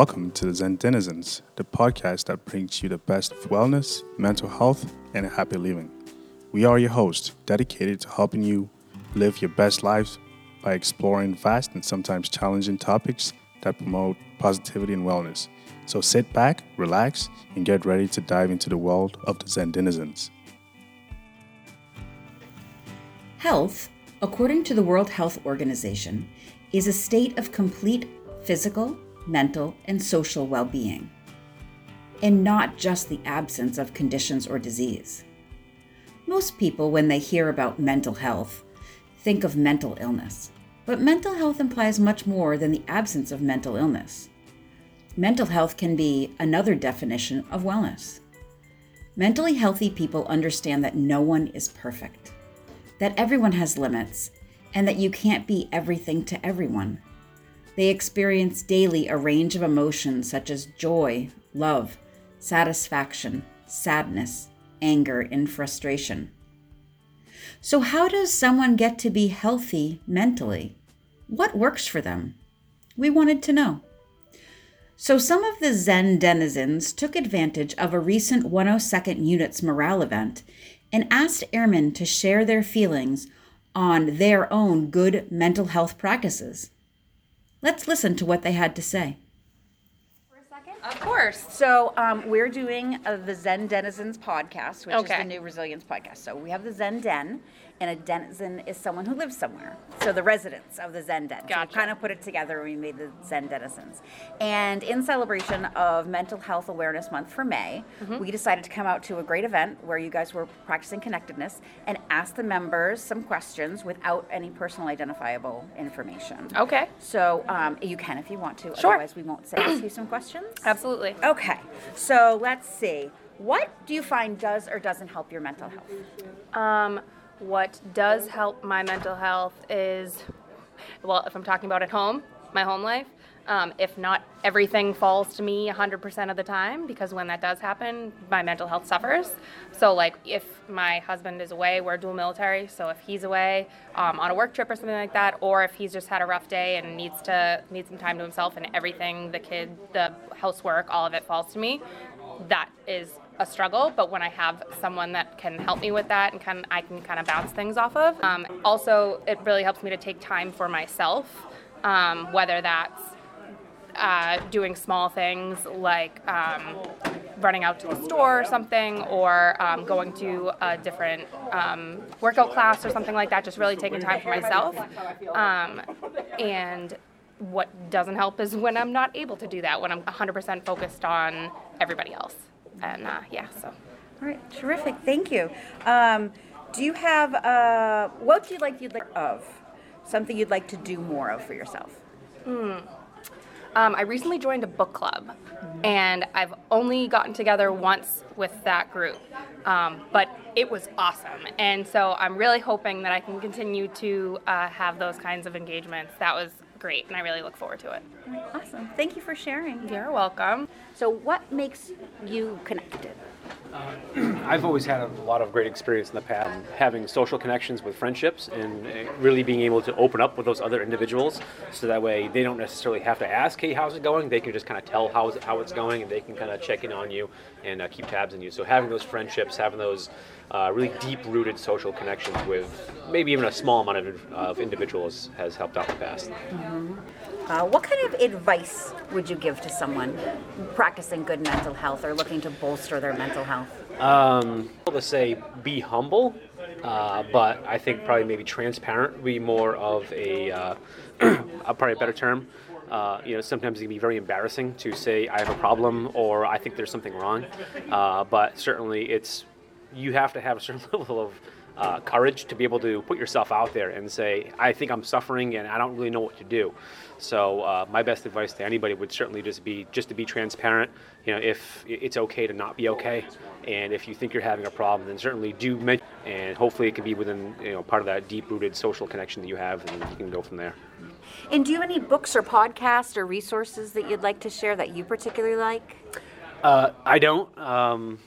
Welcome to the Zen Denizens, the podcast that brings you the best of wellness, mental health, and happy living. We are your hosts, dedicated to helping you live your best lives by exploring vast and sometimes challenging topics that promote positivity and wellness. So sit back, relax, and get ready to dive into the world of the Zen Denizens. Health, according to the World Health Organization, is a state of complete physical, mental, and social well being, and not just the absence of conditions or disease. Most people, when they hear about mental health, think of mental illness. But mental health implies much more than the absence of mental illness. Mental health can be another definition of wellness. Mentally healthy people understand that no one is perfect, that everyone has limits, and that you can't be everything to everyone. They experience daily a range of emotions such as joy, love, satisfaction, sadness, anger, and frustration. So, how does someone get to be healthy mentally? What works for them? We wanted to know. So, some of the Zen denizens took advantage of a recent 102nd Unit's morale event and asked airmen to share their feelings on their own good mental health practices. Let's listen to what they had to say. Of course. So, um, we're doing uh, the Zen Denizens podcast, which is Okay. the new resilience podcast. So, we have the Zen Den, and a denizen is someone who lives somewhere. So, the residents of the Zen Den. So, Gotcha. we kind of put it together and we made the Zen Denizens. And in celebration of Mental Health Awareness Month for May, Mm-hmm. we decided to come out to a great event where you guys were practicing connectedness and ask the members some questions without any personal identifiable information. Okay. So, um, you can if you want to. Sure. Otherwise, we won't say ask you some questions. Absolutely. Okay, so let's see. What do you find does or doesn't help your mental health? Um, what does help my mental health is, well, if I'm talking about at home, my home life, um, if not everything falls to me 100% of the time, because when that does happen, my mental health suffers. So, like, if my husband is away, we're dual military, so if he's away um, on a work trip or something like that, or if he's just had a rough day and needs to needs some time to himself, and everything, the kid, the housework, all of it falls to me, that is a struggle but when i have someone that can help me with that and can i can kind of bounce things off of. Um, also it really helps me to take time for myself um, whether that's uh, doing small things like um, running out to the store or something or um, going to a different um, workout class or something like that just really taking time for myself. Um, and what doesn't help is when i'm not able to do that when i'm 100% focused on everybody else and uh, yeah so All right, terrific. Thank you. Um, do you have uh, what do you like? You'd like of something you'd like to do more of for yourself? Um, I recently joined a book club, and I've only gotten together once with that group, um, but it was awesome. And so I'm really hoping that I can continue to uh, have those kinds of engagements. That was great, and I really look forward to it. Awesome. Thank you for sharing. You're welcome. So, what makes you connected? I've always had a lot of great experience in the past having social connections with friendships and uh, really being able to open up with those other individuals so that way they don't necessarily have to ask, hey, how's it going? They can just kind of tell how, how it's going and they can kind of check in on you and uh, keep tabs on you. So having those friendships, having those uh, really deep rooted social connections with maybe even a small amount of, of individuals has helped out in the past. Uh, what kind of advice would you give to someone practicing good mental health or looking to bolster their mental health? Um, to say be humble, uh, but I think probably maybe transparent would be more of a, uh, a probably a better term. Uh, you know, sometimes it can be very embarrassing to say I have a problem or I think there's something wrong, uh, but certainly it's you have to have a certain level of uh, courage to be able to put yourself out there and say I think I'm suffering and I don't really know what to do. So uh, my best advice to anybody would certainly just be just to be transparent. You know, if it's okay to not be okay, and if you think you're having a problem, then certainly do mention. And hopefully, it can be within you know part of that deep-rooted social connection that you have, and you can go from there. And do you have any books or podcasts or resources that you'd like to share that you particularly like? Uh, I don't. Um,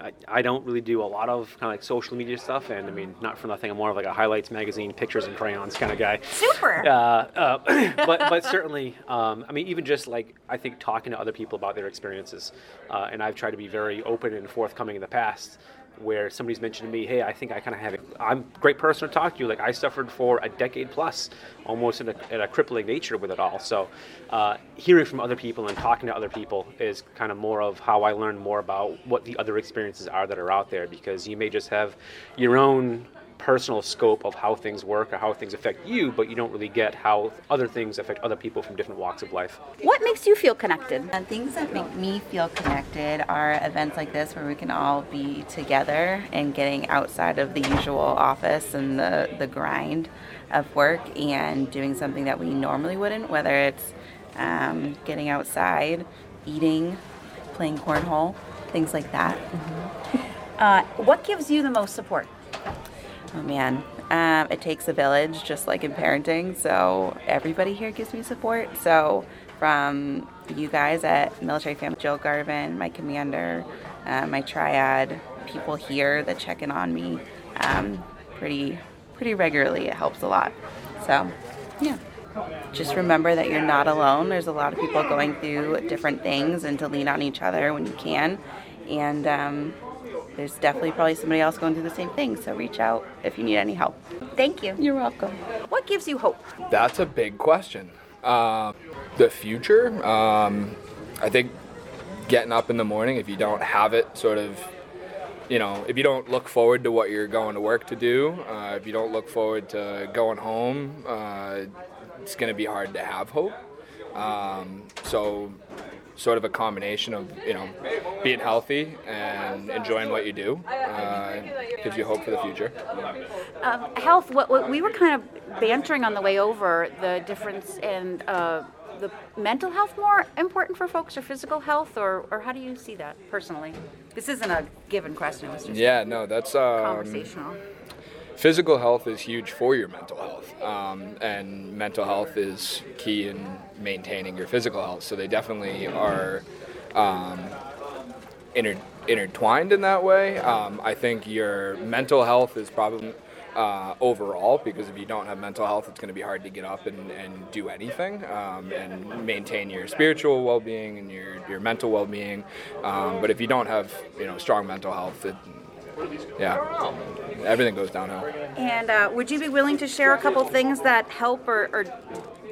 I, I don't really do a lot of kind of like social media stuff, and I mean, not for nothing, I'm more of like a highlights magazine, pictures and crayons kind of guy. Super. Uh, uh, but but certainly, um, I mean, even just like I think talking to other people about their experiences, uh, and I've tried to be very open and forthcoming in the past where somebody's mentioned to me, hey, I think I kind of have it. I'm a great person to talk to. you. Like I suffered for a decade plus, almost in a, in a crippling nature with it all. So, uh, hearing from other people and talking to other people is kind of more of how I learn more about what the other experiences are that are out there. Because you may just have your own personal scope of how things work or how things affect you, but you don't really get how other things affect other people from different walks of life. What makes you feel connected? And things that make me feel connected are events like this where we can all be together and getting outside of the usual office and the, the grind of work and doing something that we normally wouldn't, whether it's um, getting outside, eating, playing cornhole, things like that. Uh, what gives you the most support? Oh man, um, it takes a village, just like in parenting. So everybody here gives me support. So from you guys at Military Family, Jill Garvin, my commander, uh, my triad, people here that check in on me um, pretty pretty regularly. It helps a lot. So yeah. Just remember that you're not alone. There's a lot of people going through different things, and to lean on each other when you can. And um, there's definitely probably somebody else going through the same thing. So reach out if you need any help. Thank you. You're welcome. What gives you hope? That's a big question. Um, the future, um, I think getting up in the morning, if you don't have it sort of, you know, if you don't look forward to what you're going to work to do, uh, if you don't look forward to going home, uh, it's going to be hard to have hope. Um, so, sort of a combination of, you know, being healthy and enjoying what you do uh, gives you hope for the future. Um, health. What, what we were kind of bantering on the way over the difference in uh, the mental health more important for folks or physical health, or, or how do you see that personally? This isn't a given question. It was just Yeah, no, that's um, conversational. Physical health is huge for your mental health, um, and mental health is key in maintaining your physical health. So they definitely are um, inter- intertwined in that way. Um, I think your mental health is probably uh, overall because if you don't have mental health, it's going to be hard to get up and, and do anything um, and maintain your spiritual well-being and your, your mental well-being. Um, but if you don't have you know strong mental health, it, yeah, everything goes downhill. And uh, would you be willing to share a couple things that help or, or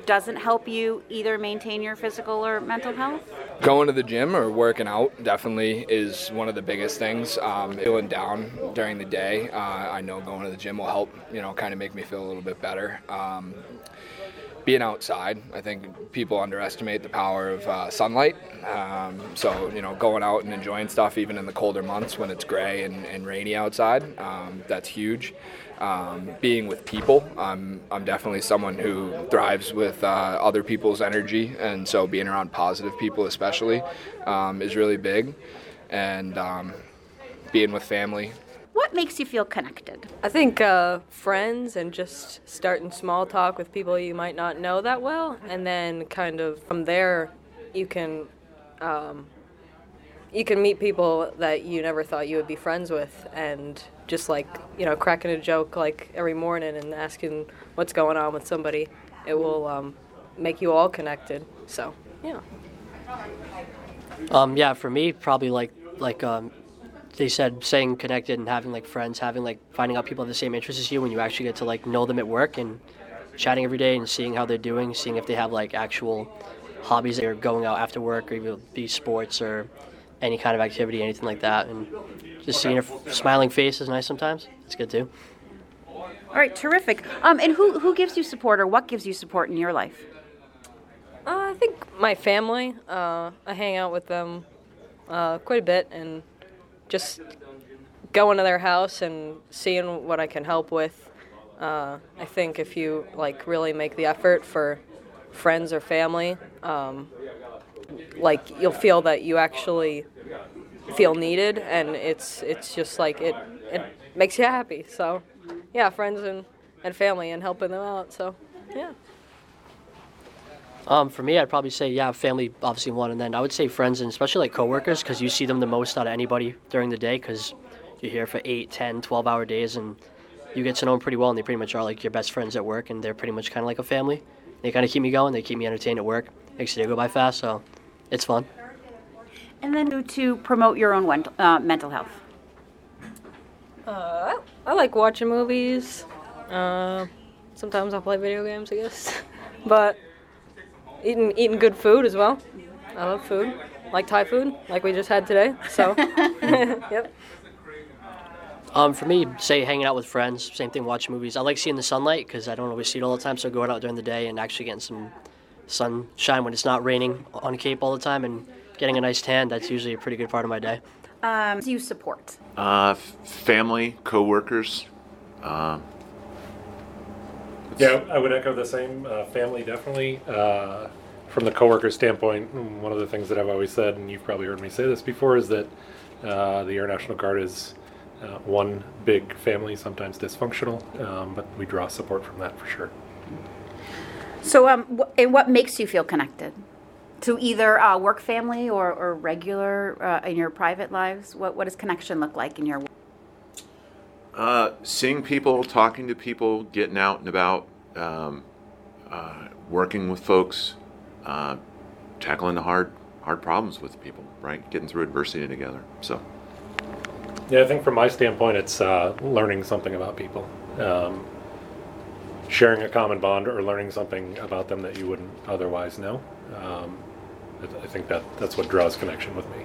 doesn't help you either maintain your physical or mental health? Going to the gym or working out definitely is one of the biggest things. Um, feeling down during the day, uh, I know going to the gym will help, you know, kind of make me feel a little bit better. Um, being outside, I think people underestimate the power of uh, sunlight. Um, so, you know, going out and enjoying stuff even in the colder months when it's gray and, and rainy outside, um, that's huge. Um, being with people, I'm, I'm definitely someone who thrives with uh, other people's energy, and so being around positive people, especially, um, is really big. And um, being with family, What makes you feel connected? I think uh, friends and just starting small talk with people you might not know that well, and then kind of from there, you can um, you can meet people that you never thought you would be friends with, and just like you know, cracking a joke like every morning and asking what's going on with somebody, it will um, make you all connected. So yeah. Um, yeah, for me, probably like like um, they said, staying connected and having like friends, having like finding out people have the same interests as you when you actually get to like know them at work and chatting every day and seeing how they're doing, seeing if they have like actual hobbies that are going out after work or even be sports or any kind of activity, anything like that, and just seeing a f- smiling face is nice sometimes. It's good too. All right, terrific. Um, and who, who gives you support or what gives you support in your life? Uh, I think my family. Uh, I hang out with them uh, quite a bit, and just going to their house and seeing what I can help with. Uh, I think if you like really make the effort for friends or family, um, like you'll feel that you actually feel needed, and it's it's just like it it makes you happy. So, yeah, friends and and family and helping them out. So, yeah. Um, for me, I'd probably say yeah, family obviously one, and then I would say friends and especially like coworkers because you see them the most out of anybody during the day because you're here for 8, 10, 12 hour days and you get to know them pretty well and they pretty much are like your best friends at work and they're pretty much kind of like a family. They kind of keep me going, they keep me entertained at work, makes the day go by fast, so it's fun. And then to promote your own wen- uh, mental health. Uh, I like watching movies. Uh, sometimes I'll play video games, I guess. but eating eating good food as well. I love food. Like Thai food, like we just had today. So, yep. Um, for me, say hanging out with friends, same thing, watching movies. I like seeing the sunlight because I don't always see it all the time. So going out during the day and actually getting some sunshine when it's not raining on Cape all the time and getting a nice tan, that's usually a pretty good part of my day. Um, do you support? Uh, family, coworkers. Uh, Yeah, I would echo the same. Uh, family, definitely. Uh, from the coworker standpoint, mm, one of the things that I've always said, and you've probably heard me say this before, is that uh, the Air National Guard is uh, one big family, sometimes dysfunctional, um, but we draw support from that for sure. So, um, and what makes you feel connected to either uh, work family or, or regular uh, in your private lives? What what does connection look like in your? Uh, seeing people, talking to people, getting out and about, um, uh, working with folks, uh, tackling the hard hard problems with people, right? Getting through adversity together. So. Yeah, I think from my standpoint, it's uh, learning something about people, um, sharing a common bond, or learning something about them that you wouldn't otherwise know. Um, I, th- I think that that's what draws connection with me.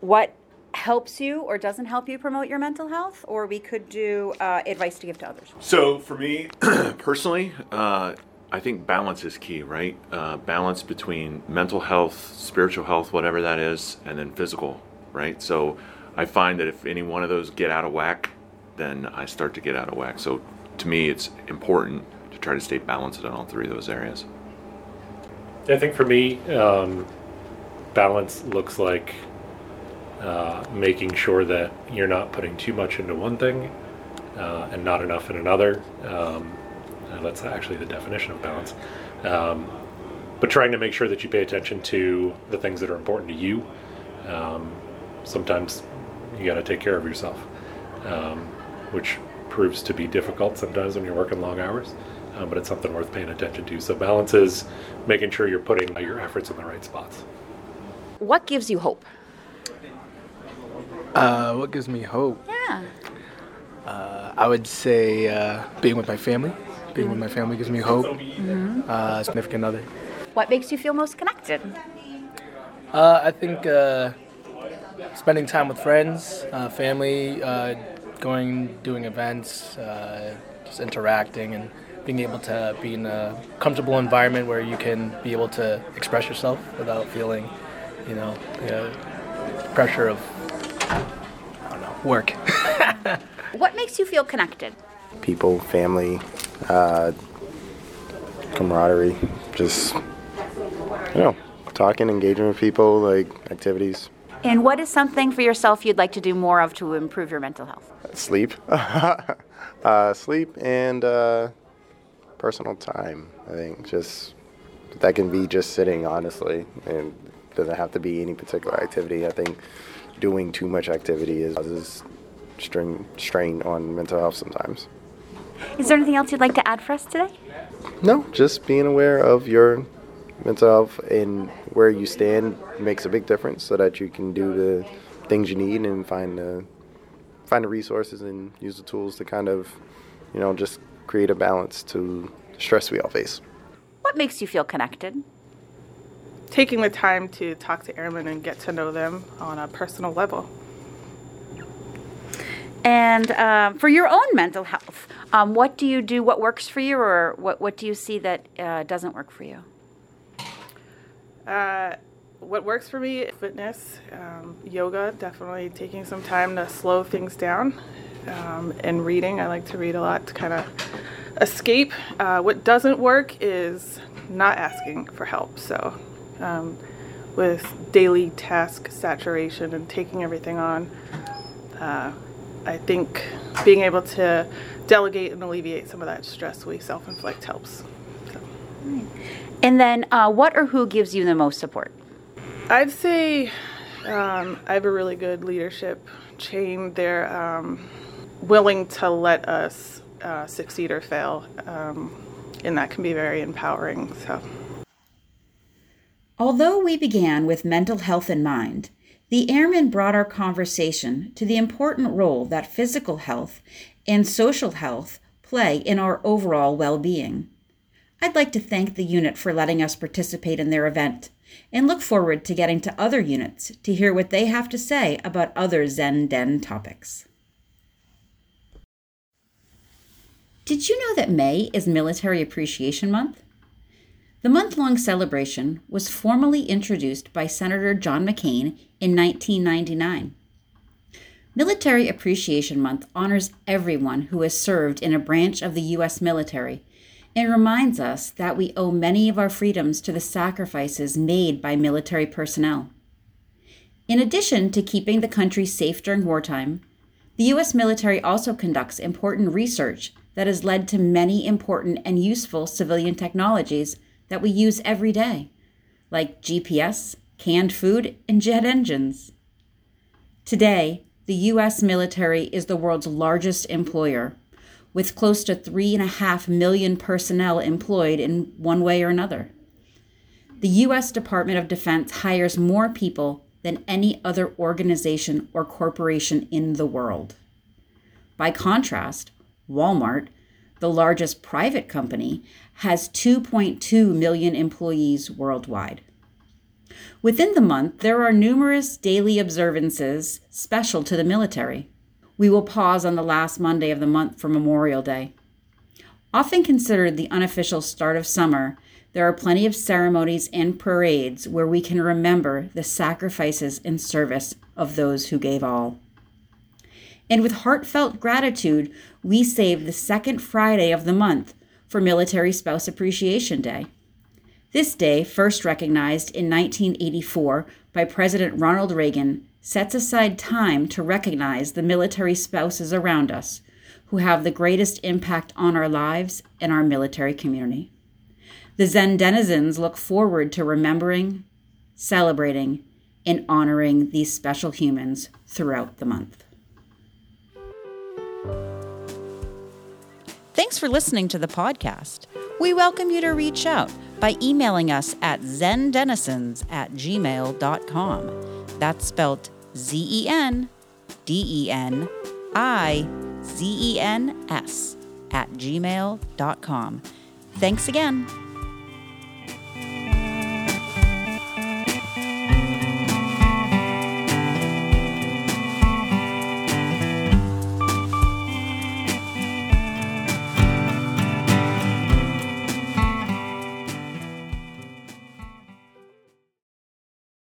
What helps you or doesn't help you promote your mental health, or we could do uh, advice to give to others. So for me, personally, uh, I think balance is key, right? Uh, balance between mental health, spiritual health, whatever that is, and then physical, right? So I find that if any one of those get out of whack, then I start to get out of whack. So to me, it's important to try to stay balanced on all three of those areas. I think for me, um, balance looks like uh, making sure that you're not putting too much into one thing uh, and not enough in another. Um, and that's actually the definition of balance. Um, but trying to make sure that you pay attention to the things that are important to you. Um, sometimes you got to take care of yourself, um, which proves to be difficult sometimes when you're working long hours. Um, but it's something worth paying attention to. So balance is making sure you're putting your efforts in the right spots. What gives you hope? Uh, what gives me hope? Yeah. Uh, I would say uh, being with my family. Being with my family gives me hope. Uh, significant other. What makes you feel most connected? Uh, I think uh, spending time with friends, uh, family, uh, going, doing events, uh, just interacting, and being able to be in a comfortable environment where you can be able to express yourself without feeling, you know, the pressure of, I don't know, work. What makes you feel connected? people, family, uh, camaraderie, just you know, talking, engaging with people, like activities, And what is something for yourself you'd like to do more of to improve your mental health? sleep, uh, sleep, and uh, personal time. I think just that can be just sitting, honestly, and doesn't have to be any particular activity. I think doing too much activity is causes strain strain on mental health sometimes. Is there anything else you'd like to add for us today? No, just being aware of your mental health and where you stand makes a big difference so that you can do the things you need and find the find the resources and use the tools to kind of, you know, just create a balance to the stress we all face. What makes you feel connected? Taking the time to talk to airmen and get to know them on a personal level. And um, for your own mental health, um, what do you do? What works for you, or what, what do you see that uh, doesn't work for you? Uh, what works for me, is fitness, um, yoga, definitely taking some time to slow things down, um, and reading. I like to read a lot to kind of escape. Uh, what doesn't work is not asking for help. So, um, with daily task saturation and taking everything on, uh, I think being able to delegate and alleviate some of that stress we self inflict helps. And then, uh, what or who gives you the most support? I'd say um, I have a really good leadership chain. They're um, willing to let us uh, succeed or fail, um, and that can be very empowering. So. Although we began with mental health in mind, the airmen brought our conversation to the important role that physical health and social health play in our overall well being. I'd like to thank the unit for letting us participate in their event and look forward to getting to other units to hear what they have to say about other Zen Den topics. Did you know that May is Military Appreciation Month? The month long celebration was formally introduced by Senator John McCain in 1999. Military Appreciation Month honors everyone who has served in a branch of the U.S. military and reminds us that we owe many of our freedoms to the sacrifices made by military personnel. In addition to keeping the country safe during wartime, the U.S. military also conducts important research that has led to many important and useful civilian technologies that we use every day, like GPS, canned food, and jet engines. Today, the U.S. military is the world's largest employer with close to three and a half million personnel employed in one way or another. The U.S. Department of Defense hires more people than any other organization or corporation in the world. By contrast, Walmart, the largest private company, has 2.2 million employees worldwide. Within the month, there are numerous daily observances special to the military we will pause on the last Monday of the month for Memorial Day. Often considered the unofficial start of summer, there are plenty of ceremonies and parades where we can remember the sacrifices and service of those who gave all. And with heartfelt gratitude, we save the second Friday of the month for Military Spouse Appreciation Day. This day, first recognized in 1984 by President Ronald Reagan, sets aside time to recognize the military spouses around us who have the greatest impact on our lives and our military community. The Zen denizens look forward to remembering, celebrating, and honoring these special humans throughout the month. Thanks for listening to the podcast. We welcome you to reach out by emailing us at zendenizens at gmail.com. That's spelled Z E N D E N I Z E N S at gmail.com. Thanks again.